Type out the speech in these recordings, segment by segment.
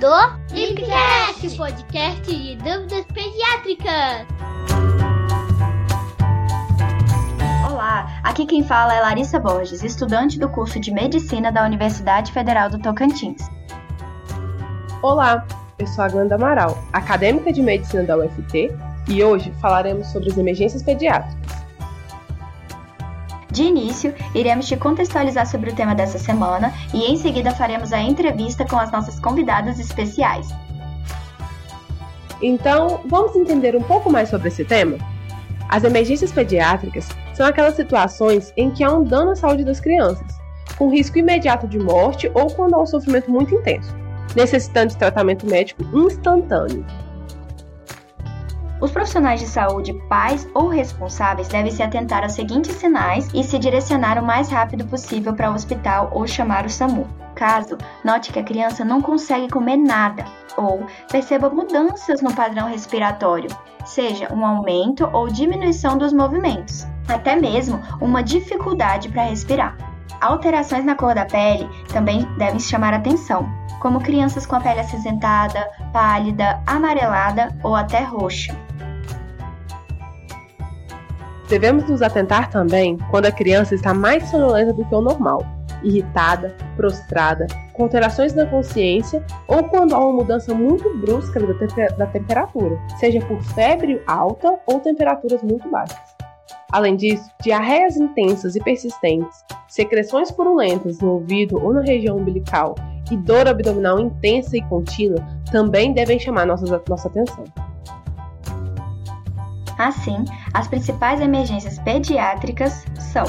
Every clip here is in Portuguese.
do Lipcast, podcast de dúvidas pediátricas. Olá, aqui quem fala é Larissa Borges, estudante do curso de Medicina da Universidade Federal do Tocantins. Olá, eu sou a Glenda Amaral, acadêmica de Medicina da UFT, e hoje falaremos sobre as emergências pediátricas. De início, iremos te contextualizar sobre o tema dessa semana e em seguida faremos a entrevista com as nossas convidadas especiais. Então, vamos entender um pouco mais sobre esse tema? As emergências pediátricas são aquelas situações em que há um dano à saúde das crianças, com risco imediato de morte ou quando há um sofrimento muito intenso, necessitando de tratamento médico instantâneo. Os profissionais de saúde, pais ou responsáveis devem se atentar aos seguintes sinais e se direcionar o mais rápido possível para o hospital ou chamar o SAMU. Caso note que a criança não consegue comer nada ou perceba mudanças no padrão respiratório, seja um aumento ou diminuição dos movimentos, até mesmo uma dificuldade para respirar. Alterações na cor da pele também devem chamar atenção, como crianças com a pele acinzentada, pálida, amarelada ou até roxa. Devemos nos atentar também quando a criança está mais sonolenta do que o normal, irritada, prostrada, com alterações na consciência ou quando há uma mudança muito brusca da, temperatura, seja por febre alta ou temperaturas muito baixas. Além disso, diarreias intensas e persistentes, secreções purulentas no ouvido ou na região umbilical e dor abdominal intensa e contínua também devem chamar nossa, nossa atenção. Assim, as principais emergências pediátricas são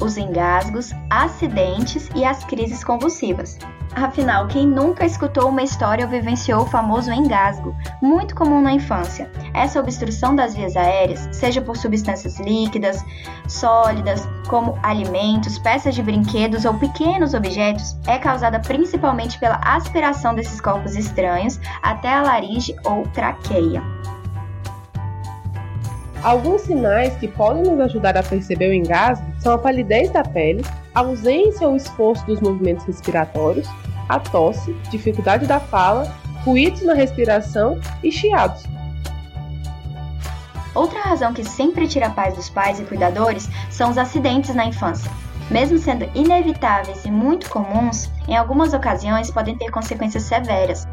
os engasgos, acidentes e as crises convulsivas. Afinal, quem nunca escutou uma história ou vivenciou o famoso engasgo, muito comum na infância? Essa obstrução das vias aéreas, seja por substâncias líquidas, sólidas, como alimentos, peças de brinquedos ou pequenos objetos, é causada principalmente pela aspiração desses corpos estranhos até a laringe ou traqueia. Alguns sinais que podem nos ajudar a perceber o engasgo são a palidez da pele, a ausência ou esforço dos movimentos respiratórios, a tosse, dificuldade da fala, ruídos na respiração e chiados. Outra razão que sempre tira a paz dos pais e cuidadores são os acidentes na infância. Mesmo sendo inevitáveis e muito comuns, em algumas ocasiões podem ter consequências severas.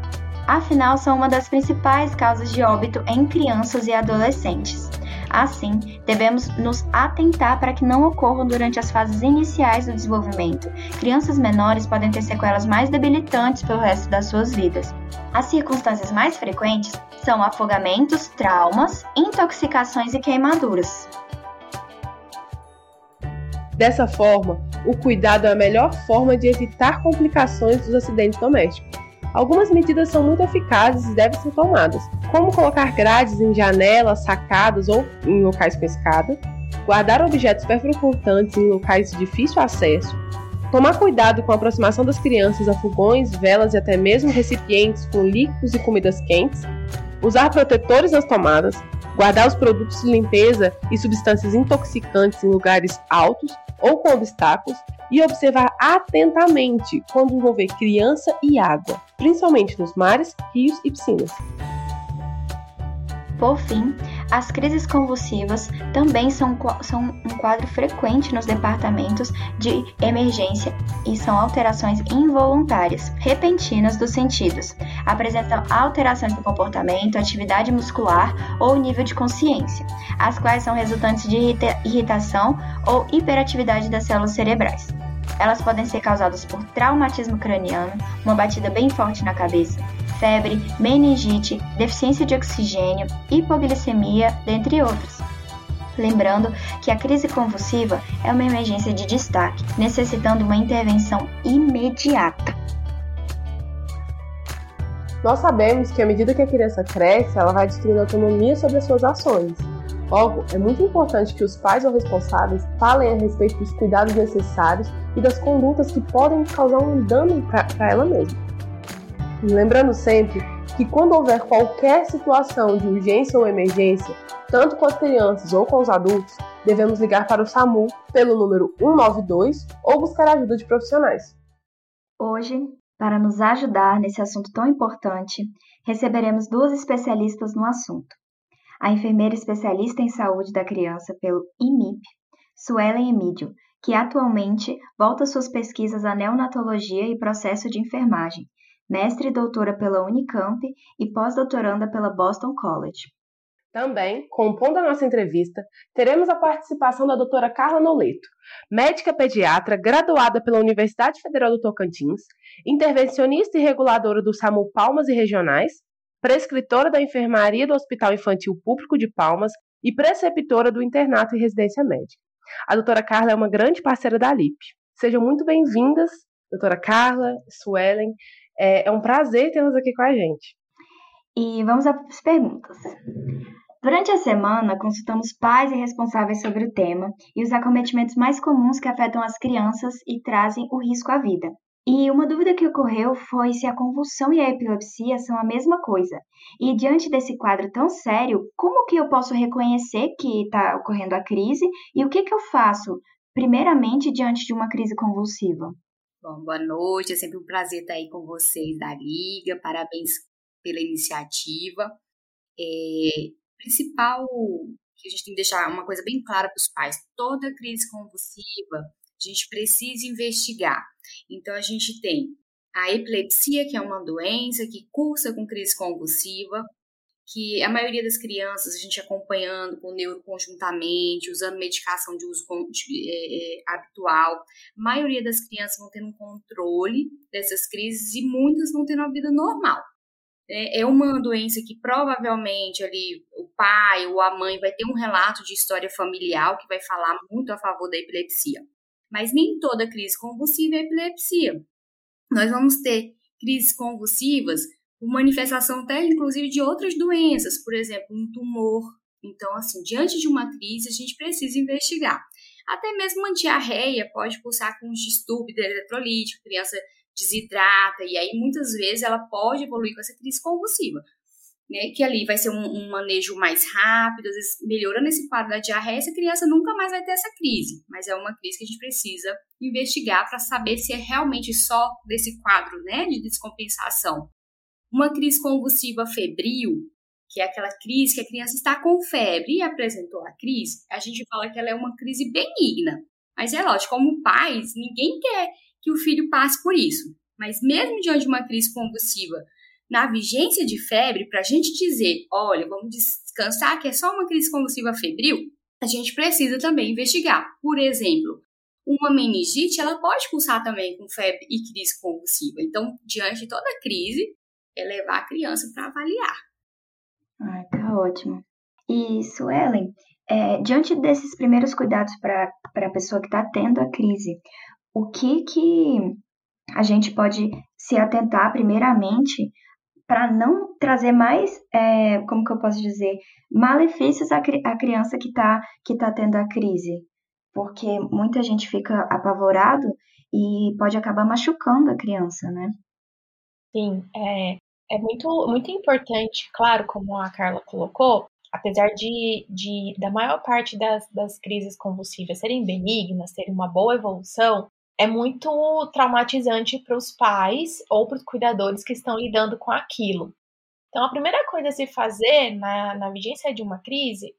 Afinal, são uma das principais causas de óbito em crianças e adolescentes. Assim, devemos nos atentar para que não ocorram durante as fases iniciais do desenvolvimento. Crianças menores podem ter sequelas mais debilitantes pelo resto das suas vidas. As circunstâncias mais frequentes são afogamentos, traumas, intoxicações e queimaduras. Dessa forma, o cuidado é a melhor forma de evitar complicações dos acidentes domésticos. Algumas medidas são muito eficazes e devem ser tomadas, como colocar grades em janelas, sacadas ou em locais com escada, guardar objetos perfurocortantes em locais de difícil acesso, tomar cuidado com a aproximação das crianças a fogões, velas e até mesmo recipientes com líquidos e comidas quentes, usar protetores nas tomadas, guardar os produtos de limpeza e substâncias intoxicantes em lugares altos ou com obstáculos e observar atentamente quando envolver criança e água, principalmente nos mares, rios e piscinas. Por fim, as crises convulsivas também são, são, um quadro frequente nos departamentos de emergência e são alterações involuntárias, repentinas dos sentidos. Apresentam alterações no comportamento, atividade muscular ou nível de consciência, as quais são resultantes de irrita irritação ou hiperatividade das células cerebrais. Elas podem ser causadas por traumatismo craniano, uma batida bem forte na cabeça, febre, meningite, deficiência de oxigênio, hipoglicemia, dentre outros. Lembrando que a crise convulsiva é uma emergência de destaque, necessitando uma intervenção imediata. Nós sabemos que à medida que a criança cresce, ela vai adquirindo autonomia sobre as suas ações. Logo, é muito importante que os pais ou responsáveis falem a respeito dos cuidados necessários e das condutas que podem causar um dano para ela mesma. Lembrando sempre que quando houver qualquer situação de urgência ou emergência, tanto com as crianças ou com os adultos, devemos ligar para o SAMU pelo número 192 ou buscar ajuda de profissionais. Hoje, Para nos ajudar nesse assunto tão importante, receberemos duas especialistas no assunto. A enfermeira especialista em saúde da criança pelo IMIP, Suelen Emídio, que atualmente volta suas pesquisas à neonatologia e processo de enfermagem, mestre e doutora pela Unicamp e pós-doutoranda pela Boston College. Também, compondo a nossa entrevista, teremos a participação da doutora Carla Noleto, médica pediatra graduada pela Universidade Federal do Tocantins, intervencionista e reguladora do SAMU Palmas e Regionais, prescritora da enfermaria do Hospital Infantil Público de Palmas e preceptora do internato e residência médica. A doutora Carla é uma grande parceira da LIP. Sejam muito bem-vindas, doutora Carla, Suelen. É, é um prazer tê-las aqui com a gente. E vamos às perguntas. Durante a semana, consultamos pais e responsáveis sobre o tema e os acometimentos mais comuns que afetam as crianças e trazem o risco à vida. E uma dúvida que ocorreu foi se a convulsão e a epilepsia são a mesma coisa. E diante desse quadro tão sério, como que eu posso reconhecer que está ocorrendo a crise e o que, que eu faço, primeiramente, diante de uma crise convulsiva? Bom, boa noite, é sempre um prazer estar aí com vocês da Liga, parabéns pela iniciativa. É, principal que a gente tem que deixar uma coisa bem clara para os pais: toda crise convulsiva a gente precisa investigar. Então, a gente tem a epilepsia, que é uma doença que cursa com crise convulsiva, que a maioria das crianças a gente acompanhando com neuroconjuntamente, usando medicação de uso é, é, habitual, a maioria das crianças vão ter um controle dessas crises e muitas vão ter uma vida normal. É, é uma doença que provavelmente ali o pai ou a mãe vai ter um relato de história familiar que vai falar muito a favor da epilepsia. Mas nem toda crise convulsiva é epilepsia. Nós vamos ter crises convulsivas com manifestação até inclusive de outras doenças, por exemplo, um tumor. Então, assim, diante de uma crise, a gente precisa investigar. Até mesmo uma diarreia pode pulsar com um distúrbio eletrolítico, criança desidrata, e aí muitas vezes ela pode evoluir com essa crise convulsiva. Né, que ali vai ser um, um, manejo mais rápido, às vezes melhorando esse quadro da diarreia, essa criança nunca mais vai ter essa crise, mas é uma crise que a gente precisa investigar para saber se é realmente só desse quadro né, de descompensação. Uma crise convulsiva febril, que é aquela crise que a criança está com febre e apresentou a crise, a gente fala que ela é uma crise benigna. Mas é lógico, como pais, ninguém quer que o filho passe por isso. Mas mesmo diante de uma crise convulsiva, na vigência de febre, para a gente dizer, olha, vamos descansar que é só uma crise convulsiva febril, a gente precisa também investigar. Por exemplo, uma meningite, ela pode cursar também com febre e crise convulsiva. Então, diante de toda crise, é levar a criança para avaliar. Ah, tá ótimo. E, Suelen, é, diante desses primeiros cuidados para a pessoa que está tendo a crise, o que que a gente pode se atentar primeiramente para não trazer mais, é, como que eu posso dizer, malefícios à, à criança que está que tá tendo a crise, porque muita gente fica apavorado e pode acabar machucando a criança, né? Sim, é, é muito, muito importante, claro, como a Carla colocou, apesar de, de da maior parte das, das crises convulsivas serem benignas, terem uma boa evolução, é muito traumatizante para os pais ou para os cuidadores que estão lidando com aquilo. Então, a primeira coisa a se fazer na, na vigência de uma crise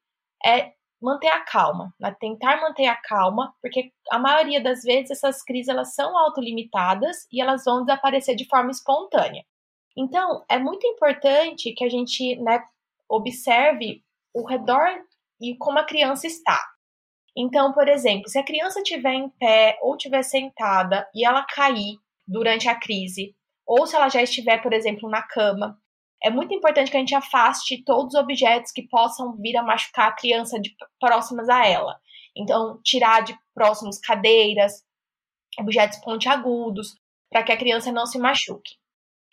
é manter a calma, né? tentar manter a calma, porque a maioria das vezes essas crises elas são autolimitadas e elas vão desaparecer de forma espontânea. Então, é muito importante que a gente né, observe o redor e como a criança está. Então, por exemplo, se a criança estiver em pé ou estiver sentada e ela cair durante a crise, ou se ela já estiver, por exemplo, na cama, é muito importante que a gente afaste todos os objetos que possam vir a machucar a criança de, próximas a ela. Então, tirar de próximos cadeiras, objetos pontiagudos, para que a criança não se machuque.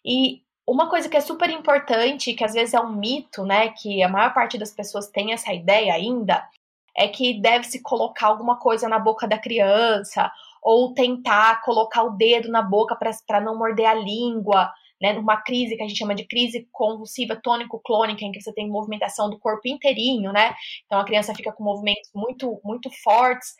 E uma coisa que é super importante, que às vezes é um mito, né, que a maior parte das pessoas tem essa ideia ainda, é que deve-se colocar alguma coisa na boca da criança, ou tentar colocar o dedo na boca para não morder a língua, né, numa crise que a gente chama de crise convulsiva tônico-clônica, em que você tem movimentação do corpo inteirinho, né? Então a criança fica com movimentos muito, muito fortes.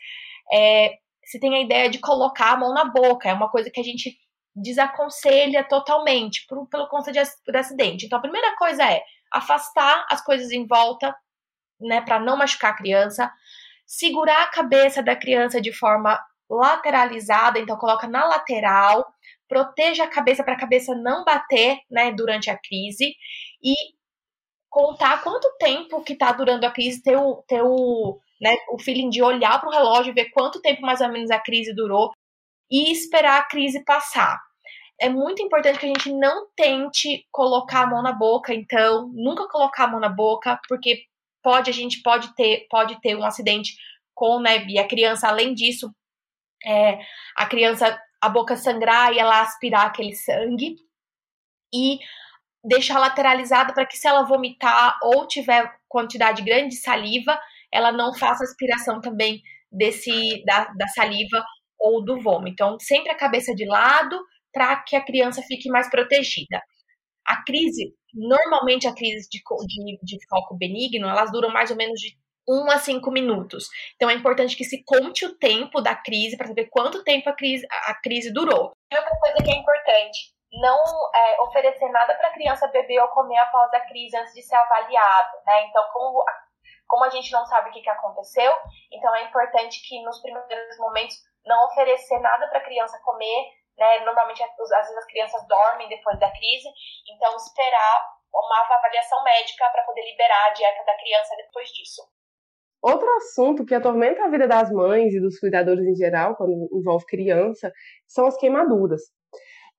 É, se tem a ideia de colocar a mão na boca, é uma coisa que a gente desaconselha totalmente por, pelo conta de, acidente. Então, a primeira coisa é afastar as coisas em volta, né, para não machucar a criança, segurar a cabeça da criança de forma lateralizada, então coloca na lateral, proteja a cabeça para a cabeça não bater, né, durante a crise e contar quanto tempo que está durando a crise, ter o, ter o, né, o feeling de olhar para o relógio, ver quanto tempo mais ou menos a crise durou e esperar a crise passar. É muito importante que a gente não tente colocar a mão na boca, então, nunca colocar a mão na boca, porque pode a gente pode ter pode ter um acidente com né, e a criança além disso é, a criança a boca sangrar e ela aspirar aquele sangue e deixar lateralizada para que se ela vomitar ou tiver quantidade grande de saliva, ela não faça aspiração também desse da, da saliva ou do vômito. Então, sempre a cabeça de lado para que a criança fique mais protegida. A crise, normalmente a crise de, de, de foco benigno, elas duram mais ou menos de 1 a 5 minutos. Então é importante que se conte o tempo da crise para saber quanto tempo a crise, a crise durou. E outra coisa que é importante, não é, oferecer nada para a criança beber ou comer após a crise antes de ser avaliado, né? Então, como, como a gente não sabe o que, que aconteceu, então é importante que nos primeiros momentos não oferecer nada para a criança comer, né? Normalmente, às vezes as crianças dormem depois da crise, então esperar uma avaliação médica para poder liberar a dieta da criança depois disso. Outro assunto que atormenta a vida das mães e dos cuidadores em geral, quando envolve criança, são as queimaduras.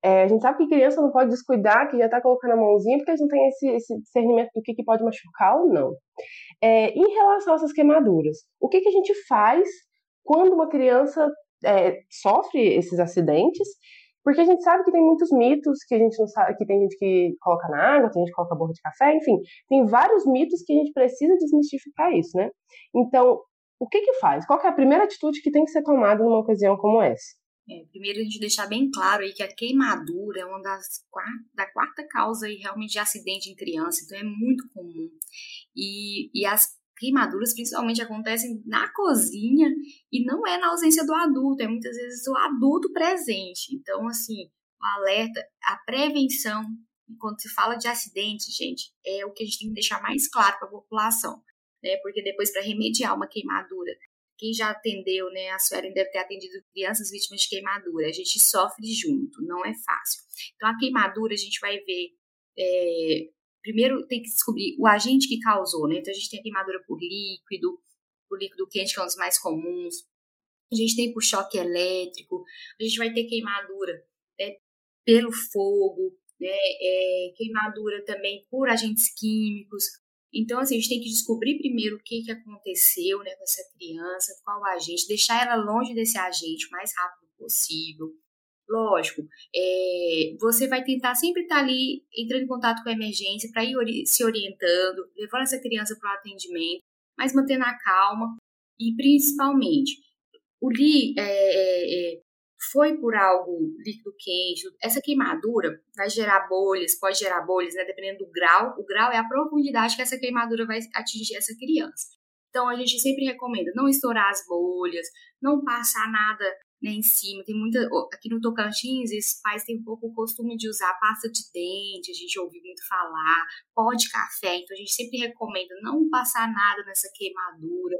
É, a gente sabe que criança não pode descuidar, que já está colocando a mãozinha, porque a gente não tem esse, esse discernimento do que, que pode machucar ou não. É, em relação a essas queimaduras, o que, que a gente faz quando uma criança é, sofre esses acidentes porque a gente sabe que tem muitos mitos que a gente não sabe, que tem gente que coloca na água, tem gente que coloca borra de café, enfim, tem vários mitos que a gente precisa desmistificar isso, né? Então, o que que faz? Qual que é a primeira atitude que tem que ser tomada numa ocasião como essa? É, primeiro a gente deixar bem claro aí que a queimadura é uma das da quarta causa aí realmente de acidente em criança, então é muito comum. E, e as queimaduras principalmente acontecem na cozinha e não é na ausência do adulto, é muitas vezes o adulto presente. Então, assim, o alerta, a prevenção, quando se fala de acidente, gente, é o que a gente tem que deixar mais claro para a população, né? Porque depois, para remediar uma queimadura, quem já atendeu, né, a Suelen deve ter atendido crianças vítimas de queimadura, a gente sofre junto, não é fácil. Então, a queimadura, a gente vai ver é, primeiro tem que descobrir o agente que causou, né? Então a gente tem a queimadura por líquido, por líquido quente, que é um dos mais comuns. A gente tem por choque elétrico, a gente vai ter queimadura né, pelo fogo, né, é, queimadura também por agentes químicos. Então, assim, a gente tem que descobrir primeiro o que, que aconteceu né, com essa criança, qual agente, deixar ela longe desse agente o mais rápido possível. Lógico, é, você vai tentar sempre estar ali entrando em contato com a emergência para ir ori se orientando, levando essa criança para o atendimento, mas mantendo a calma e principalmente o li é, é, foi por algo líquido quente, essa queimadura vai gerar bolhas, pode gerar bolhas, né, dependendo do grau. O grau é a profundidade que essa queimadura vai atingir essa criança. Então a gente sempre recomenda não estourar as bolhas, não passar nada né, em cima. Tem muita. Aqui no Tocantins, esses pais têm um pouco o costume de usar pasta de dente, a gente ouve muito falar, pó de café, então a gente sempre recomenda não passar nada nessa queimadura.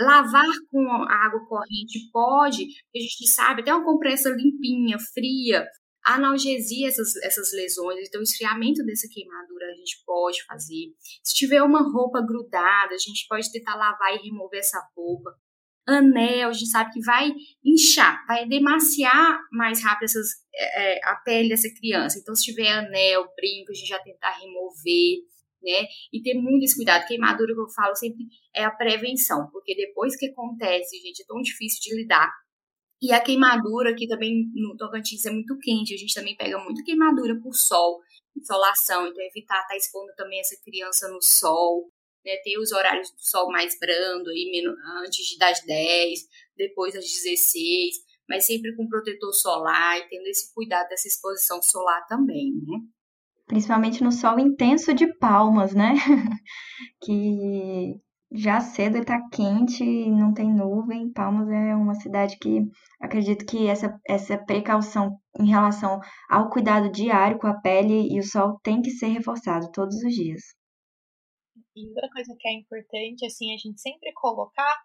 Lavar com água corrente pode, a gente sabe, até uma compressa limpinha, fria, analgesia essas, essas lesões, então esfriamento dessa queimadura a gente pode fazer. Se tiver uma roupa grudada, a gente pode tentar lavar e remover essa roupa anel, a gente sabe que vai inchar, vai demaciar mais rápido essas, é, é, a pele dessa criança. Então, se tiver anel, brinco, a gente já tentar remover, né? E ter muito esse cuidado. Queimadura, que eu falo sempre, é a prevenção, porque depois que acontece, gente, é tão difícil de lidar. E a queimadura, aqui também no Tocantins é muito quente, a gente também pega muito queimadura por sol, insolação, então evitar estar tá expondo também essa criança no sol, né, ter os horários do sol mais brando, aí, antes das 10, depois das 16, mas sempre com protetor solar e tendo esse cuidado dessa exposição solar também, né? Principalmente no sol intenso de palmas, né? que já cedo está quente, não tem nuvem. Palmas é uma cidade que acredito que essa, essa precaução em relação ao cuidado diário com a pele e o sol tem que ser reforçado todos os dias. E outra coisa que é importante, assim, a gente sempre colocar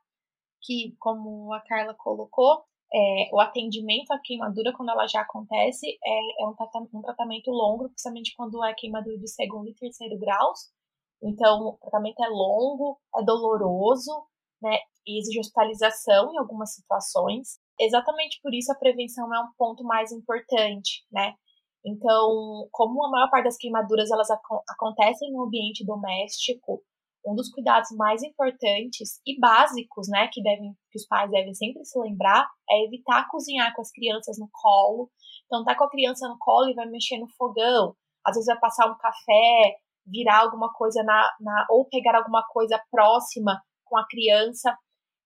que, como a Carla colocou, é, o atendimento à queimadura, quando ela já acontece, é, é um, um, tratamento longo, principalmente quando é queimadura de segundo e terceiro graus. Então, o tratamento é longo, é doloroso, né? E exige hospitalização em algumas situações. Exatamente por isso a prevenção é um ponto mais importante, né? Então, como a maior parte das queimaduras elas ac acontecem no ambiente doméstico, um dos cuidados mais importantes e básicos, né, que devem que os pais devem sempre se lembrar é evitar cozinhar com as crianças no colo. Então, tá com a criança no colo e vai mexer no fogão, às vezes vai passar um café, virar alguma coisa na, na ou pegar alguma coisa próxima com a criança.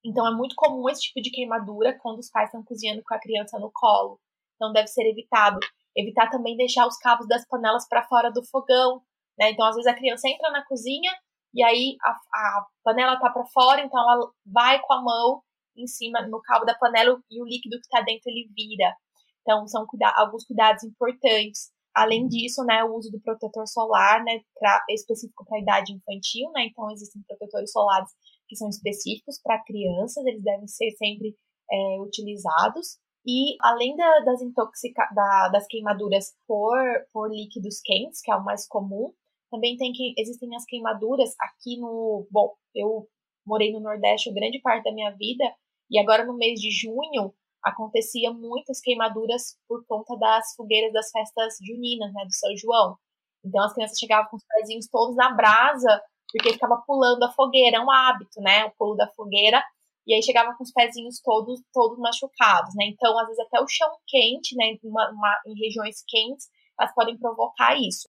Então, é muito comum esse tipo de queimadura quando os pais estão cozinhando com a criança no colo. Então, deve ser evitado. Evitar também deixar os cabos das panelas para fora do fogão. Né? Então, às vezes a criança entra na cozinha e aí a, a panela tá para fora, então ela vai com a mão em cima no cabo da panela e o líquido que está dentro ele vira. Então, são cuida alguns cuidados importantes. Além disso, né, o uso do protetor solar, né, pra, específico para a idade infantil, né, então existem protetores solares que são específicos para crianças, eles devem ser sempre é, utilizados. E além da, das, intoxica da, das queimaduras por, por líquidos quentes, que é o mais comum, também tem que existem as queimaduras aqui no. Bom, eu morei no Nordeste grande parte da minha vida, e agora no mês de junho acontecia muitas queimaduras por conta das fogueiras das festas juninas, né, do São João. Então as crianças chegavam com os pezinhos todos na brasa, porque ficava pulando a fogueira, é um hábito, né, o pulo da fogueira, e aí chegava com os pezinhos todos todos machucados, né? Então, às vezes até o chão quente, né, uma, uma, em regiões quentes, elas podem provocar isso.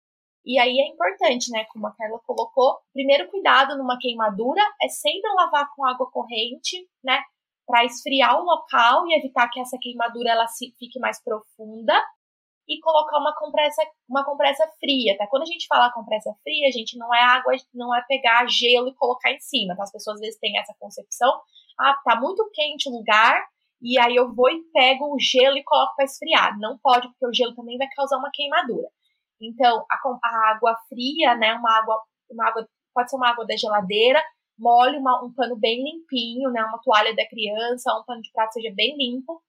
E aí é importante, né, como a Carla colocou, primeiro cuidado numa queimadura é sempre lavar com água corrente, né, para esfriar o local e evitar que essa queimadura ela fique mais profunda e colocar uma compressa, uma compressa fria, tá? Quando a gente fala compressa fria, a gente não é água, não é pegar gelo e colocar em cima, tá? As pessoas às vezes têm essa concepção, ah, tá muito quente o lugar, e aí eu vou e pego o gelo e coloco para esfriar. Não pode, porque o gelo também vai causar uma queimadura. Então, a, a água fria, né, uma água, uma água, pode ser uma água da geladeira, molhe uma, um pano bem limpinho, né, uma toalha da criança, um pano de prato seja bem limpo,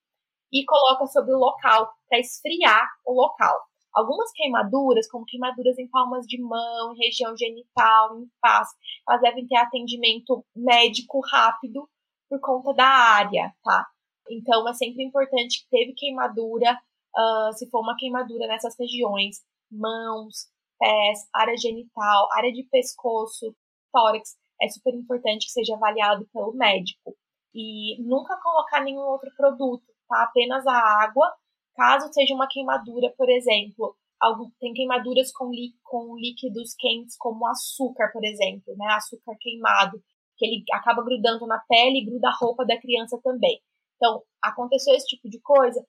e coloca sobre o local para esfriar o local. Algumas queimaduras, como queimaduras em palmas de mão, região genital, em face, elas devem ter atendimento médico rápido por conta da área, tá? Então é sempre importante que teve queimadura, uh, se for uma queimadura nessas regiões, mãos, pés, área genital, área de pescoço, tórax, é super importante que seja avaliado pelo médico. E nunca colocar nenhum outro produto, Apenas a água. Caso seja uma queimadura, por exemplo, tem queimaduras com, com líquidos quentes, como açúcar, por exemplo, né? Açúcar queimado, que ele acaba grudando na pele e gruda a roupa da criança também. Então, aconteceu esse tipo de coisa,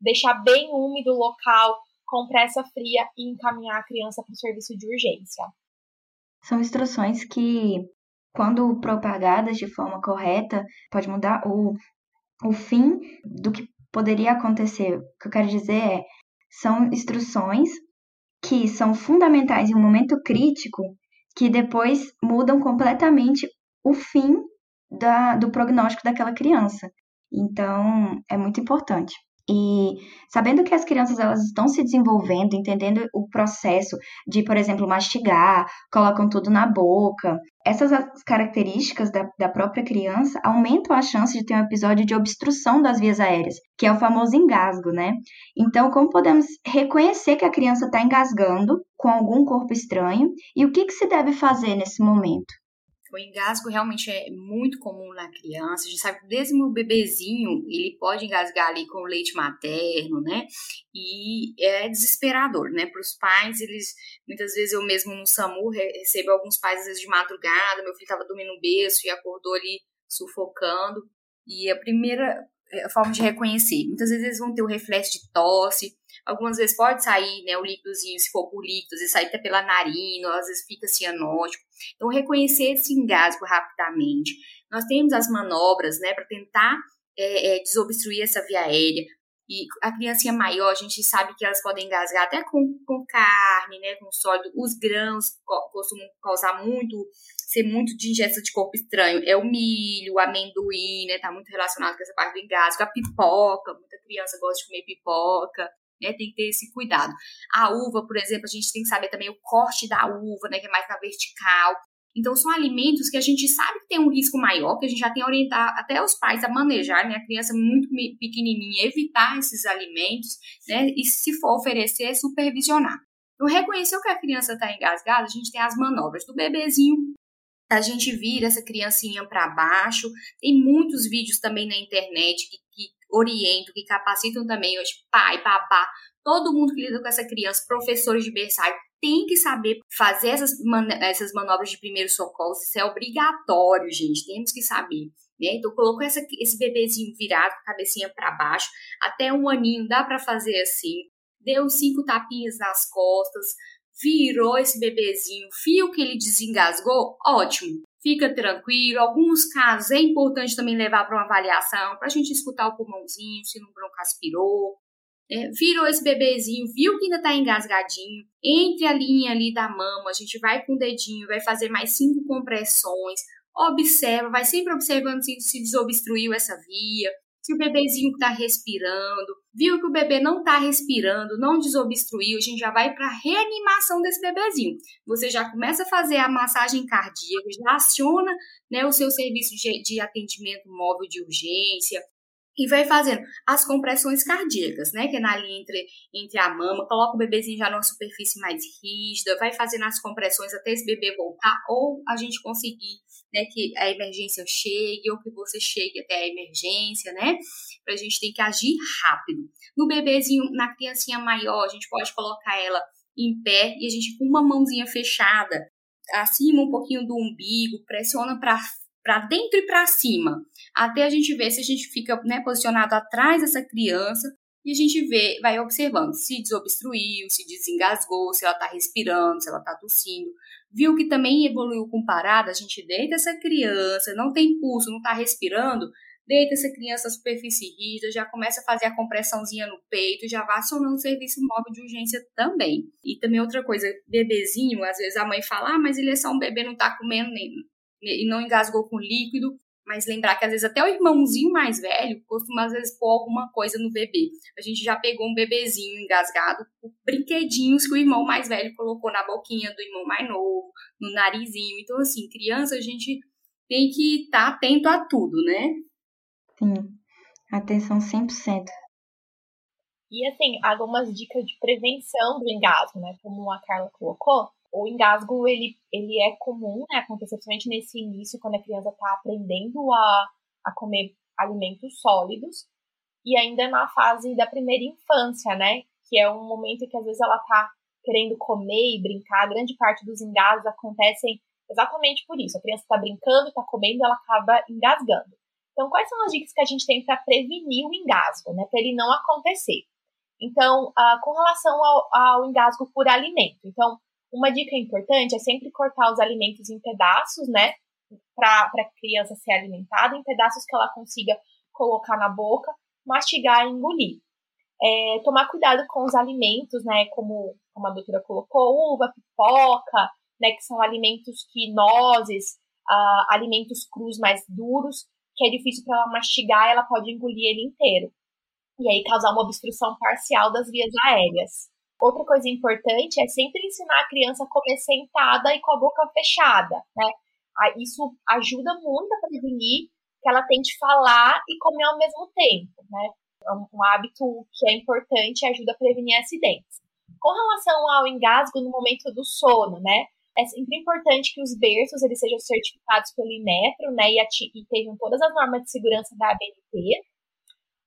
deixar bem úmido o local, compressa fria e encaminhar a criança para o serviço de urgência. São instruções que, quando propagadas de forma correta, pode mudar o, o fim do que poderia acontecer. O que eu quero dizer é, são instruções que são fundamentais em um momento crítico, que depois mudam completamente o fim da, do prognóstico daquela criança. Então, é muito importante. E sabendo que as crianças elas estão se desenvolvendo, entendendo o processo de, por exemplo, mastigar, colocam tudo na boca, essas características da, da própria criança aumentam a chance de ter um episódio de obstrução das vias aéreas, que é o famoso engasgo, né? Então, como podemos reconhecer que a criança está engasgando com algum corpo estranho e o que, que se deve fazer nesse momento? O engasgo realmente é muito comum na criança. A gente sabe que desde o bebezinho ele pode engasgar ali com o leite materno, né? E é desesperador, né? Para os pais, eles muitas vezes eu mesmo no SAMU recebo alguns pais às vezes de madrugada, meu filho estava dormindo no berço e acordou ali sufocando. E a primeira é, forma de reconhecer. Muitas vezes eles vão ter o reflexo de tosse, algumas vezes pode sair né, o líquidozinho, se for por líquidos, e sair até pela narina, às vezes fica cianótico. Então, reconhecer esse engasgo rapidamente. Nós temos as manobras né, para tentar é, é, desobstruir essa via aérea. E a criancinha maior, a gente sabe que elas podem engasgar até com, com carne, né, com sólido. Os grãos costumam causar muito, ser muito de ingestão de corpo estranho. É o milho, o amendoim, né, tá muito relacionado com essa parte do engasgo. A pipoca, muita criança gosta de comer pipoca. Né, tem que ter esse cuidado. A uva, por exemplo, a gente tem que saber também o corte da uva, né, que é mais na vertical. Então, são alimentos que a gente sabe que tem um risco maior, que a gente já tem orientado até os pais a manejar, né? A criança muito pequenininha, evitar esses alimentos, né? E se for oferecer, supervisionar. Então, reconheceu que a criança está engasgada, a gente tem as manobras do bebezinho, a gente vira essa criancinha para baixo. Tem muitos vídeos também na internet que, que orientam, que capacitam também hoje pai, papá, todo mundo que lida com essa criança, professores de berçário, tem que saber fazer essas, man essas manobras de primeiro socorro. Isso é obrigatório, gente. Temos que saber. Né? Então, colocou essa, esse bebezinho virado, com a cabecinha para baixo, até um aninho, dá para fazer assim. Deu cinco tapinhas nas costas, virou esse bebezinho, fio que ele desengasgou, ótimo. Fica tranquilo. Alguns casos é importante também levar para uma avaliação, para a gente escutar o pulmãozinho, se não broncoaspirou, é, virou esse bebezinho, viu que ainda tá engasgadinho, entre a linha ali da mama, a gente vai com o dedinho, vai fazer mais cinco compressões, observa, vai sempre observando se, se desobstruiu essa via, se o bebezinho está respirando, viu que o bebê não está respirando, não desobstruiu, a gente já vai para a reanimação desse bebezinho. Você já começa a fazer a massagem cardíaca, já aciona né, o seu serviço de, de atendimento móvel de urgência, e vai fazendo as compressões cardíacas, né? Que é na linha entre, entre a mama, coloca o bebezinho já numa superfície mais rígida, vai fazendo as compressões até esse bebê voltar, ou a gente conseguir né, que a emergência chegue, ou que você chegue até a emergência, né? Pra gente ter que agir rápido. No bebezinho, na criancinha maior, a gente pode colocar ela em pé e a gente com uma mãozinha fechada, acima um pouquinho do umbigo, pressiona para para dentro e para cima, até a gente ver se a gente fica né, posicionado atrás dessa criança e a gente vê, vai observando se desobstruiu, se desengasgou, se ela está respirando, se ela está tossindo. Viu que também evoluiu com parada, a gente deita essa criança, não tem pulso, não está respirando, deita essa criança na superfície rígida, já começa a fazer a compressãozinha no peito, já vai acionando o serviço móvel de urgência também. E também outra coisa, bebezinho, às vezes a mãe fala, ah, mas ele é só um bebê, não está comendo nem e não engasgou com líquido, mas lembrar que às vezes até o irmãozinho mais velho costuma às vezes pôr alguma coisa no bebê. A gente já pegou um bebezinho engasgado com brinquedinhos que o irmão mais velho colocou na boquinha do irmão mais novo, no narizinho. Então, assim, criança a gente tem que estar tá atento a tudo, né? Sim, atenção 100%. E assim, algumas dicas de prevenção do engasgo, né? Como a Carla colocou, o engasgo ele, ele é comum né, acontecer principalmente nesse início, quando a criança está aprendendo a, a comer alimentos sólidos, e ainda na fase da primeira infância, né? Que é um momento que às vezes ela está querendo comer e brincar, grande parte dos engasgos acontecem exatamente por isso. A criança está brincando, está comendo, ela acaba engasgando. Então, quais são as dicas que a gente tem para prevenir o engasgo, né? Para ele não acontecer. Então, uh, com relação ao, ao engasgo por alimento. Então, uma dica importante é sempre cortar os alimentos em pedaços, né? Para a criança ser alimentada, em pedaços que ela consiga colocar na boca, mastigar e engolir. É, tomar cuidado com os alimentos, né? Como, como a doutora colocou, uva, pipoca, né? Que são alimentos que nozes, uh, alimentos crus mais duros, que é difícil para ela mastigar, ela pode engolir ele inteiro. E aí causar uma obstrução parcial das vias aéreas. Outra coisa importante é sempre ensinar a criança a comer sentada e com a boca fechada, né? Isso ajuda muito a prevenir que ela tente falar e comer ao mesmo tempo, né? É um hábito que é importante e ajuda a prevenir acidentes. Com relação ao engasgo no momento do sono, né? É sempre importante que os berços eles sejam certificados pelo Inmetro, né? E, e tenham todas as normas de segurança da ABNT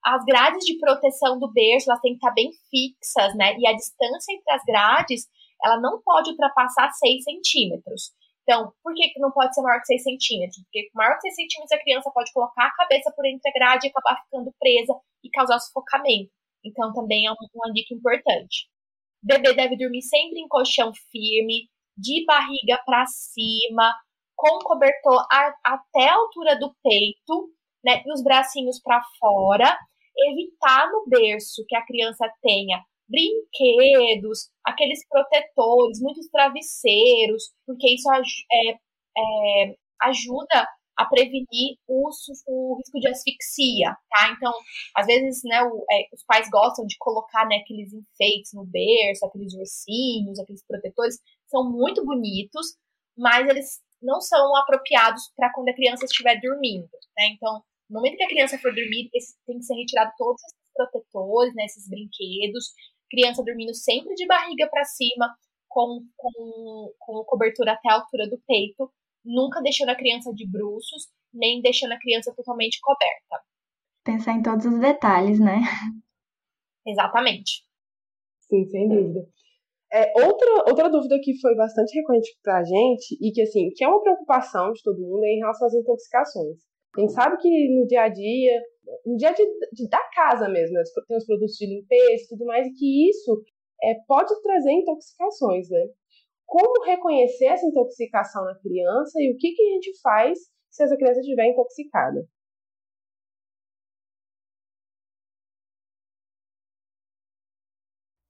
as grades de proteção do berço elas têm que estar bem fixas, né? E a distância entre as grades ela não pode ultrapassar 6 centímetros. Então, por que não pode ser maior que 6 centímetros? Porque maior que 6 centímetros a criança pode colocar a cabeça por entre a grade e acabar ficando presa e causar sufocamento. Então, também é uma dica importante. O bebê deve dormir sempre em colchão firme, de barriga para cima, com cobertor a, até a altura do peito, né, e os bracinhos para fora. Evitar no berço que a criança tenha brinquedos, aqueles protetores, muitos travesseiros, porque isso é, é, ajuda a prevenir o, o, risco de asfixia, tá? Então, às vezes, né, o, é, os pais gostam de colocar né, aqueles enfeites no berço, aqueles ursinhos, aqueles protetores, são muito bonitos, mas eles não são apropriados para quando a criança estiver dormindo, né? Então, no momento que a criança for dormir, tem que ser retirado todos esses protetores, né, esses brinquedos, criança dormindo sempre de barriga para cima, com, com, com cobertura até a altura do peito, nunca deixando a criança de bruços, nem deixando a criança totalmente coberta. Pensar em todos os detalhes, né? Exatamente. Sim, sem dúvida. É, outra, outra dúvida que foi bastante recorrente pra gente, e que assim, que é uma preocupação de todo mundo, é em relação às intoxicações. A gente sabe que no dia a dia no dia de, de, da casa mesmo, né? tem os produtos de limpeza e tudo mais, e que isso é, pode trazer intoxicações, né? Como reconhecer essa intoxicação na criança e o que, que a gente faz se essa criança estiver intoxicada?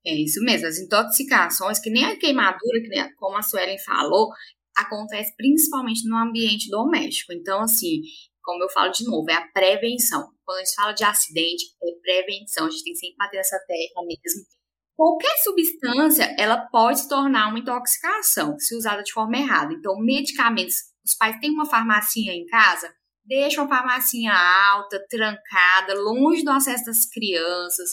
É isso mesmo, as intoxicações, que nem a queimadura, que nem, como a Suelen falou, acontece principalmente no ambiente doméstico. Então, assim, como eu falo de novo, é a prevenção. Quando a gente fala de acidente, é prevenção. A gente tem que sempre bater essa tecla mesmo. Qualquer substância, ela pode se tornar uma intoxicação, se usada de forma errada. Então, medicamentos, os pais têm uma farmacinha em casa, deixa uma farmacinha alta, trancada, longe do acesso das crianças.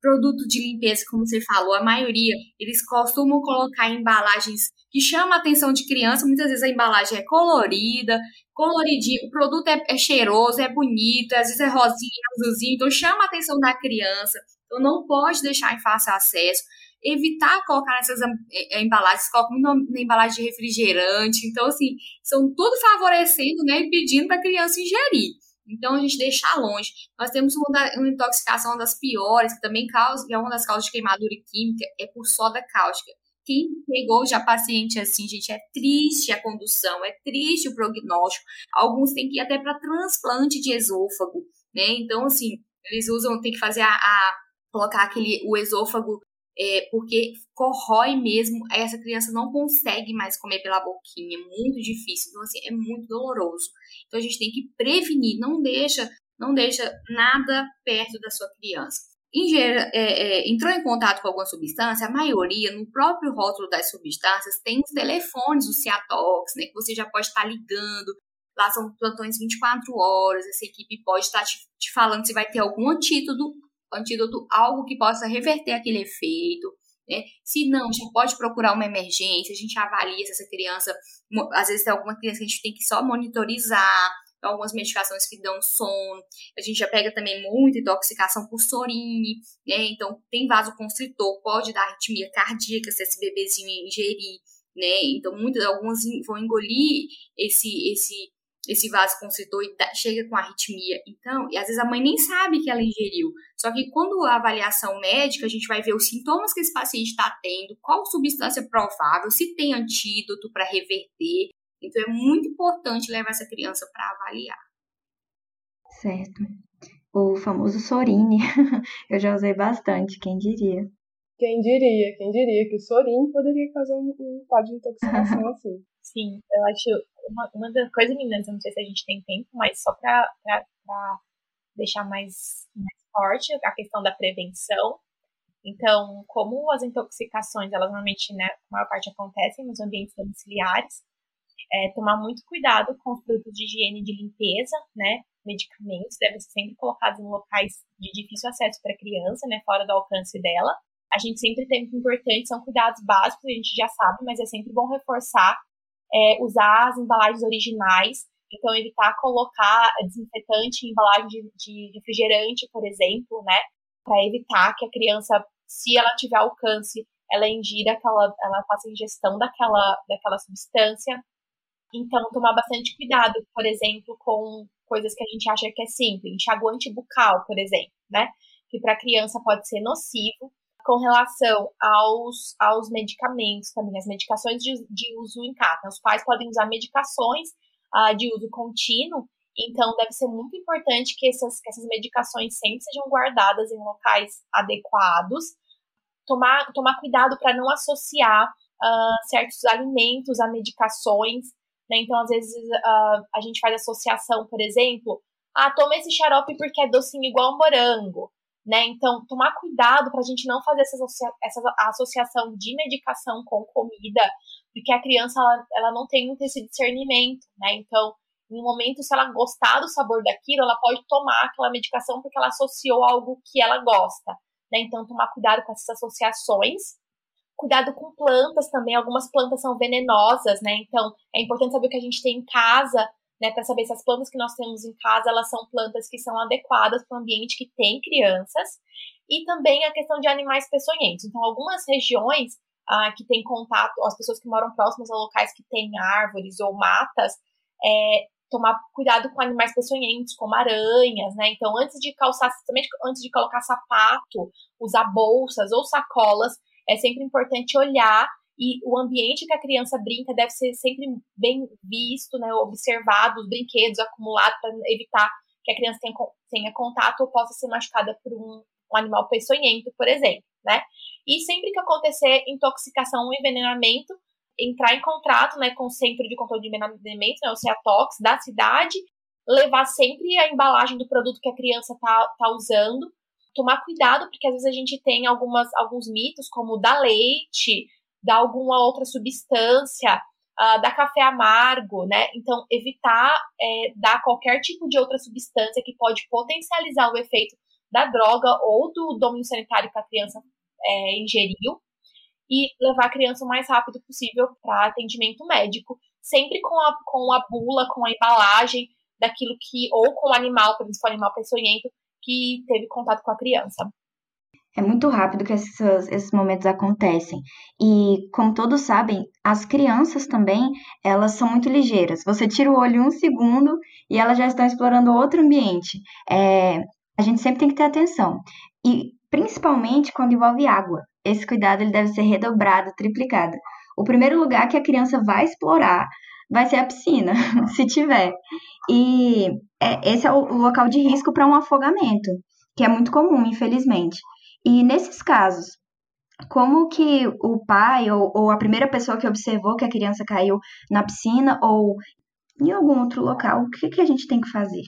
Produto de limpeza, como você falou, a maioria, eles costumam colocar embalagens que chamam a atenção de criança. Muitas vezes a embalagem é colorida, coloridinho, o produto é, é, cheiroso, é bonito, às vezes é rosinha, azulzinho, então chama a atenção da criança. Então não pode deixar em fácil acesso. Evitar colocar nessas é, é, embalagens, coloca muito na embalagem de refrigerante. Então, assim, são tudo favorecendo, né, e pedindo para a criança ingerir. Então, a gente deixar longe. Nós temos uma intoxicação das piores, que também causa, que é uma das causas de queimadura química, é por soda cáustica quem pegou já paciente assim, gente, é triste a condução, é triste o prognóstico. Alguns têm que ir até para transplante de esôfago, né? Então, assim, eles usam, tem que fazer a, a colocar aquele o esôfago é, porque corrói mesmo, essa criança não consegue mais comer pela boquinha, é muito difícil, então assim, é muito doloroso. Então a gente tem que prevenir, não deixa, não deixa nada perto da sua criança é, é, entrou em contato com alguma substância, a maioria, no próprio rótulo das substâncias, tem os telefones, o Ciatox, né, que você já pode estar ligando. Lá são plantões 24 horas, essa equipe pode estar te, te falando se vai ter algum antídoto, antídoto, algo que possa reverter aquele efeito. Né? Se não, já pode procurar uma emergência, a gente avalia se essa criança, às vezes tem alguma criança que a gente tem que só monitorizar, algumas medicações que dão sono. A gente já pega também muita intoxicação por sorine, né? Então, tem vasoconstritor, pode dar arritmia cardíaca se esse bebezinho ingerir, né? Então, muitas, algumas vão engolir esse, esse, esse vasoconstritor e chega com arritmia. Então, e às vezes a mãe nem sabe que ela ingeriu. Só que quando a avaliação médica, a gente vai ver os sintomas que esse paciente está tendo, qual substância provável, se tem antídoto para reverter, então é muito importante levar essa criança para avaliar. Certo. O famoso Sorine, eu já usei bastante, quem diria? Quem diria, quem diria que o Sorine poderia causar um, um quadro de intoxicação assim. Sim, eu acho uma, uma das coisas, meninas, eu não sei se a gente tem tempo, mas só para deixar mais, mais forte a questão da prevenção. Então, como as intoxicações, elas normalmente, né, a maior parte acontecem nos ambientes domiciliares, é, tomar muito cuidado com os produtos de higiene de limpeza, né? Medicamentos devem ser sempre colocados em locais de difícil acesso para a criança, né? Fora do alcance dela. A gente sempre tem muito importante, são cuidados básicos, a gente já sabe, mas é sempre bom reforçar, é, usar as embalagens originais, então evitar colocar desinfetante em embalagem de, de refrigerante, por exemplo, né? Para evitar que a criança, se ela tiver alcance, ela ingira aquela, ela faça ingestão daquela, daquela substância Então, tomar bastante cuidado, por exemplo, com coisas que a gente acha que é simples, enxaguante bucal, por exemplo, né? Que para criança pode ser nocivo. Com relação aos, aos medicamentos também, as medicações de, de uso em casa. Os pais podem usar medicações uh, de uso contínuo, então deve ser muito importante que essas, que essas medicações sempre sejam guardadas em locais adequados. Tomar, tomar cuidado para não associar uh, certos alimentos a medicações né? Então, às vezes, uh, a gente faz associação, por exemplo, ah, toma esse xarope porque é docinho igual morango. Né? Então, tomar cuidado para a gente não fazer essa, associa essa associação de medicação com comida, porque a criança ela, ela não tem muito esse discernimento, né? Então, em um momento, se ela gostar do sabor daquilo, ela pode tomar aquela medicação porque ela associou algo que ela gosta, né? Então, tomar cuidado com essas associações cuidado com plantas também. Algumas plantas são venenosas, né? Então é importante saber o que a gente tem em casa, né? Para saber se as plantas que nós temos em casa elas são plantas que são adequadas para o ambiente que tem crianças. E também a questão de animais peçonhentos. Então, algumas regiões ah, que têm contato, as pessoas que moram próximas a locais que têm árvores ou matas, é, tomar cuidado com animais peçonhentos, como aranhas, né? Então, antes de calçar, também antes de colocar sapato, usar bolsas ou sacolas, é sempre importante olhar e o ambiente que a criança brinca deve ser sempre bem visto, né, observado, os brinquedos acumulados para evitar que a criança tenha, tenha contato ou possa ser machucada por um, um animal peçonhento, por exemplo, né? E sempre que acontecer intoxicação ou envenenamento, entrar em contrato, né, com o Centro de Controle de Envenenamento, né, o CEATOX, da cidade, levar sempre a embalagem do produto que a criança tá, tá usando, tomar cuidado, porque às vezes a gente tem algumas, alguns mitos, como da leite, da alguma outra substância, uh, da café amargo, né? Então, evitar é, dar qualquer tipo de outra substância que pode potencializar o efeito da droga ou do domínio sanitário que a criança é, ingeriu e levar a criança o mais rápido possível para atendimento médico, sempre com a, com a bula, com a embalagem daquilo que, ou com o animal, por exemplo, animal peçonhento, que teve contato com a criança. É muito rápido que esses, esses momentos acontecem. E, como todos sabem, as crianças também, elas são muito ligeiras. Você tira o olho um segundo e elas já estão explorando outro ambiente. É, a gente sempre tem que ter atenção. E, principalmente, quando envolve água. Esse cuidado ele deve ser redobrado, triplicado. O primeiro lugar que a criança vai explorar vai ser a piscina, se tiver. E é, esse é o local de risco para um afogamento, que é muito comum, infelizmente. E nesses casos, como que o pai ou, ou, a primeira pessoa que observou que a criança caiu na piscina ou em algum outro local, o que, que a gente tem que fazer?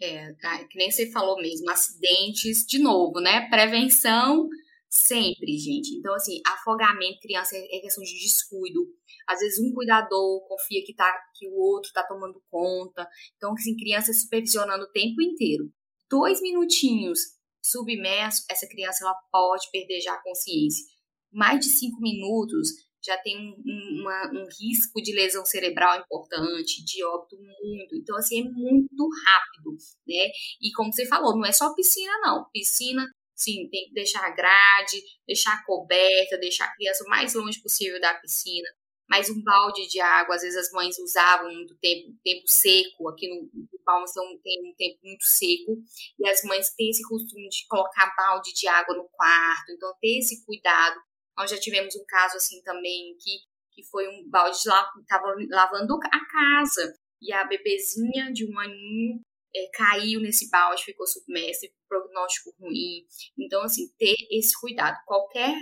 É, que nem você falou mesmo, acidentes, de novo, né? Prevenção sempre, gente. Então, assim, afogamento, criança é, é questão de descuido. Às vezes um cuidador confia que, tá, que o outro está tomando conta. Então, assim, criança supervisionando o tempo inteiro. Dois minutinhos submerso, essa criança ela pode perder já a consciência. Mais de cinco minutos já tem um, uma, um risco de lesão cerebral importante, de óbito muito. Então, assim, é muito rápido, né? E como você falou, não é só piscina, não. Piscina, sim, tem que deixar grade, deixar coberta, deixar a criança o mais longe possível da piscina mas um balde de água, às vezes as mães usavam muito tempo, tempo seco, aqui no, no Palmas tem um tempo muito seco, e as mães têm esse costume de colocar balde de água no quarto, então ter esse cuidado. Nós já tivemos um caso assim também, que, que foi um balde de lá, estava lavando a casa, e a bebezinha de um aninho é, caiu nesse balde, ficou submersa, prognóstico ruim. Então, assim, ter esse cuidado. Qualquer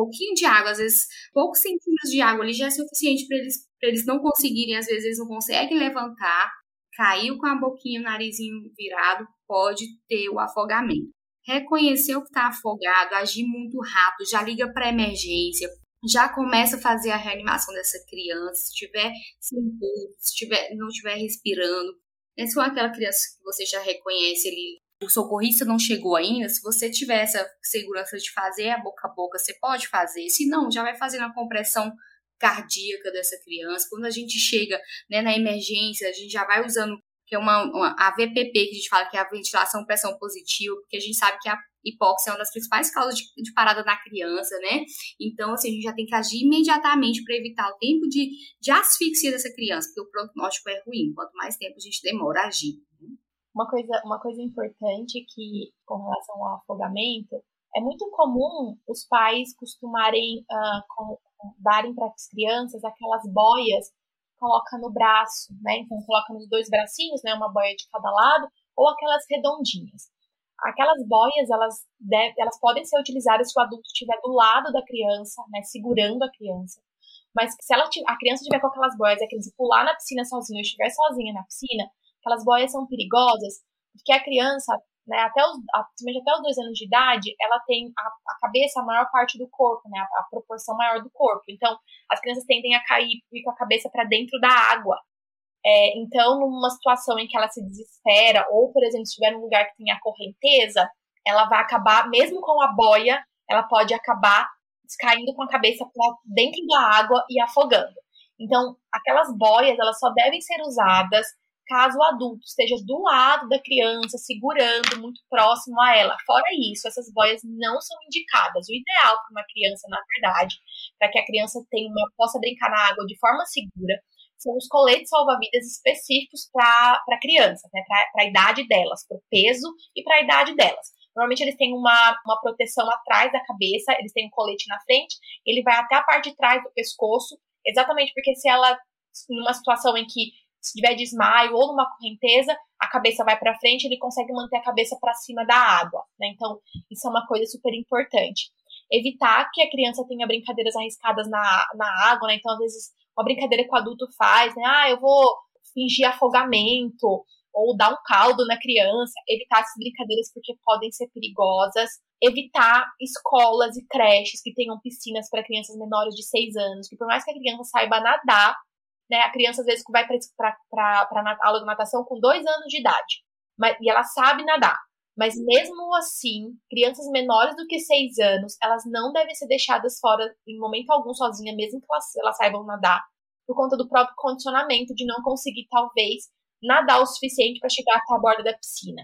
pouquinho de água, às vezes poucos centímetros de água ali já é suficiente para eles, eles não conseguirem, às vezes eles não conseguem levantar, caiu com a boquinha, o narizinho virado, pode ter o afogamento. Reconhecer o que está afogado, agir muito rápido, já liga para emergência, já começa a fazer a reanimação dessa criança, se tiver sem se tiver, não estiver respirando. Essa é aquela criança que você já reconhece ali o socorrista não chegou ainda, se você tiver essa segurança de fazer a boca a boca, você pode fazer. Se não, já vai fazendo a compressão cardíaca dessa criança. Quando a gente chega né, na emergência, a gente já vai usando que é uma, uma a VPP, que a gente fala que é a ventilação pressão positiva, porque a gente sabe que a hipóxia é uma das principais causas de, de, parada na criança, né? Então, assim, a gente já tem que agir imediatamente para evitar o tempo de, de asfixia dessa criança, porque o prognóstico é ruim. Quanto mais tempo a gente demora a agir. Uma coisa, uma coisa importante que, com relação ao afogamento, é muito comum os pais costumarem uh, com, darem para as crianças aquelas boias que coloca no braço, né? Então coloca nos dois bracinhos, né? Uma boia de cada lado, ou aquelas redondinhas. Aquelas boias, elas, deve, elas podem ser utilizadas se o adulto estiver do lado da criança, né? Segurando a criança. Mas se ela, a criança estiver com aquelas boias e a criança pular na piscina sozinha ou estiver sozinha na piscina, aquelas boias são perigosas, porque a criança né, até os, até os dois anos de idade, ela tem a, a cabeça a maior parte do corpo, né, a, a, proporção maior do corpo. Então, as crianças tendem a cair com a cabeça para dentro da água. É, então, numa situação em que ela se desespera, ou, por exemplo, se estiver num lugar que tem a correnteza, ela vai acabar, mesmo com a boia, ela pode acabar caindo com a cabeça para dentro da água e afogando. Então, aquelas boias, elas só devem ser usadas caso o adulto esteja do lado da criança, segurando muito próximo a ela. Fora isso, essas boias não são indicadas. O ideal para uma criança, na verdade, para que a criança tenha uma, possa brincar na água de forma segura, são os coletes salva-vidas específicos para criança, né, para a idade delas, para o peso e para a idade delas. Normalmente eles têm uma, uma proteção atrás da cabeça, eles têm um colete na frente, ele vai até a parte de trás do pescoço, exatamente porque se ela, em uma situação em que se tiver desmaio ou numa correnteza, a cabeça vai para frente, ele consegue manter a cabeça para cima da água, né? Então, isso é uma coisa super importante. Evitar que a criança tenha brincadeiras arriscadas na, na água, né? Então, às vezes, uma brincadeira que o adulto faz, né? Ah, eu vou fingir afogamento ou dar um caldo na criança. Evitar essas brincadeiras porque podem ser perigosas. Evitar escolas e creches que tenham piscinas para crianças menores de 6 anos, que por mais que a criança saiba nadar, né? A criança às vezes vai para a aula de natação com dois anos de idade, mas, e ela sabe nadar. Mas mesmo assim, crianças menores do que seis anos, elas não devem ser deixadas fora em momento algum sozinha, mesmo que elas, elas saibam nadar, por conta do próprio condicionamento de não conseguir, talvez, nadar o suficiente para chegar até a borda da piscina.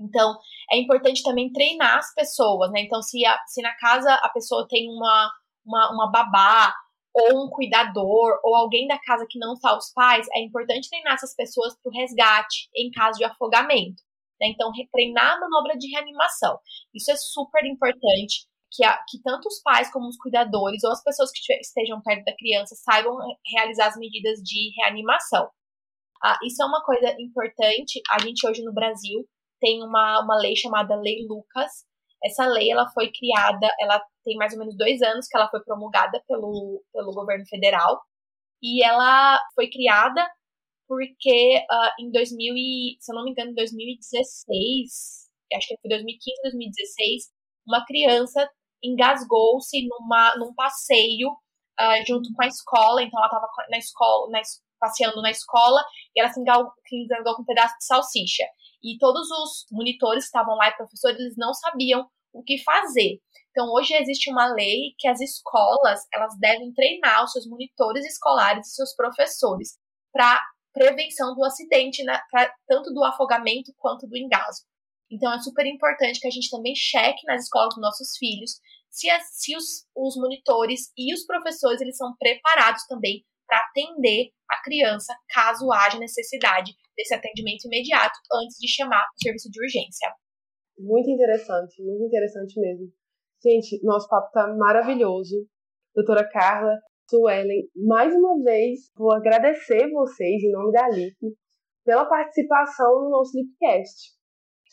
Então, é importante também treinar as pessoas, né? Então, se, a, se na casa a pessoa tem uma, uma, uma babá ou um cuidador, ou alguém da casa que não está os pais, é importante treinar essas pessoas para o resgate em caso de afogamento. Né? Então, treinar a manobra de reanimação. Isso é super importante, que, a, que tanto os pais como os cuidadores, ou as pessoas que estejam perto da criança, saibam realizar as medidas de reanimação. Ah, isso é uma coisa importante. A gente hoje no Brasil tem uma, uma lei chamada Lei Lucas, essa lei ela foi criada, ela tem mais ou menos dois anos que ela foi promulgada pelo, pelo governo federal. E ela foi criada porque uh, em 2000 e, se eu não me engano, em 2016, acho que foi 2015, 2016, uma criança engasgou-se numa num passeio uh, junto com a escola, então ela estava na escola, na, passeando na escola e ela se engasgou, se engasgou com um pedaço de salsicha e todos os monitores que estavam lá e professores, eles não sabiam o que fazer. Então, hoje existe uma lei que as escolas, elas devem treinar os seus monitores escolares e seus professores para prevenção do acidente, né, pra, tanto do afogamento quanto do engasgo. Então, é super importante que a gente também cheque nas escolas dos nossos filhos se, se os, os monitores e os professores eles são preparados também para atender a criança caso haja necessidade desse atendimento imediato antes de chamar o serviço de urgência. Muito interessante, muito interessante mesmo. Gente, nosso papo tá maravilhoso. Doutora Carla, Suelen, mais uma vez vou agradecer vocês, em nome da LIP, pela participação no nosso LIPcast.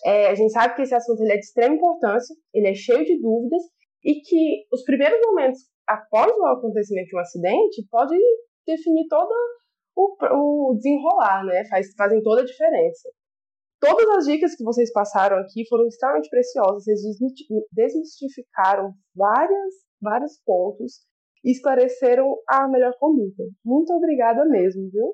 É, a gente sabe que esse assunto é de extrema importância, ele é cheio de dúvidas e que os primeiros momentos após o acontecimento de um acidente pode definir todo o, o desenrolar, né? Faz, fazem toda a diferença. Todas as dicas que vocês passaram aqui foram extremamente preciosas. Vocês desmistificaram várias, vários pontos e esclareceram a melhor conduta. Muito obrigada mesmo, viu?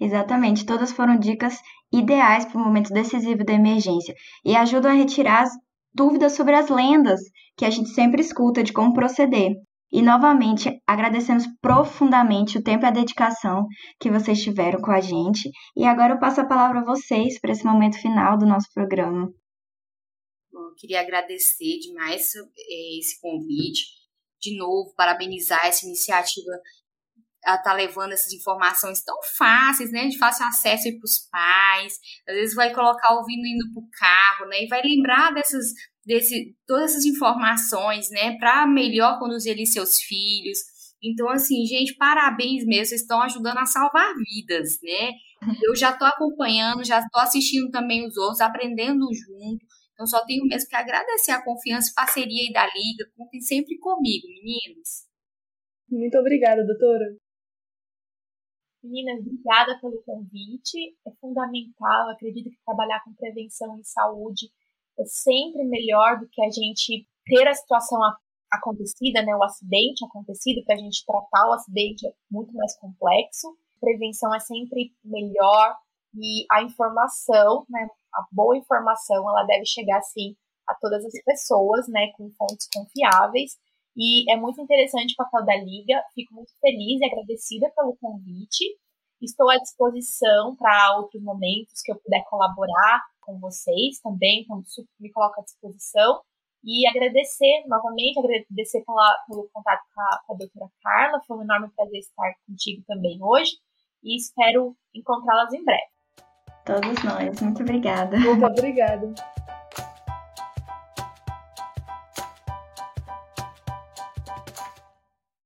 Exatamente, todas foram dicas ideais para o momento decisivo da emergência e ajudam a retirar as dúvidas sobre as lendas que a gente sempre escuta de como proceder. E novamente agradecemos profundamente o tempo e a dedicação que vocês tiveram com a gente. E agora eu passo a palavra a vocês para esse momento final do nosso programa. Bom, queria agradecer demais eh, esse convite. De novo, parabenizar essa iniciativa a tá levando essas informações tão fáceis, né, de fácil acesso para os pais. Às vezes vai colocar ouvindo indo para o carro, né, e vai lembrar dessas desse, todas essas informações, né, para melhor conduzir ali seus filhos. Então, assim, gente, parabéns mesmo, vocês estão ajudando a salvar vidas, né? Eu já estou acompanhando, já estou assistindo também os outros, aprendendo junto. Então, só tenho mesmo que agradecer a confiança e parceria aí da Liga. Contem sempre comigo, meninos. Muito obrigada, doutora. Meninas, obrigada pelo convite. É fundamental, acredito que trabalhar com prevenção em saúde é sempre melhor do que a gente ter a situação acontecida, né, o acidente acontecido, para a gente tratar o acidente é muito mais complexo. Prevenção é sempre melhor e a informação, né, a boa informação, ela deve chegar sim a todas as pessoas, né, com fontes confiáveis. E é muito interessante o papel da Liga. Fico muito feliz e agradecida pelo convite. Estou à disposição para outros momentos que eu puder colaborar com vocês também, então me coloco à disposição. E agradecer novamente, agradecer pela, pelo contato com a, com a doutora Carla, foi um enorme prazer estar contigo também hoje e espero encontrá-las em breve. Todos nós, muito obrigada. Muito obrigada.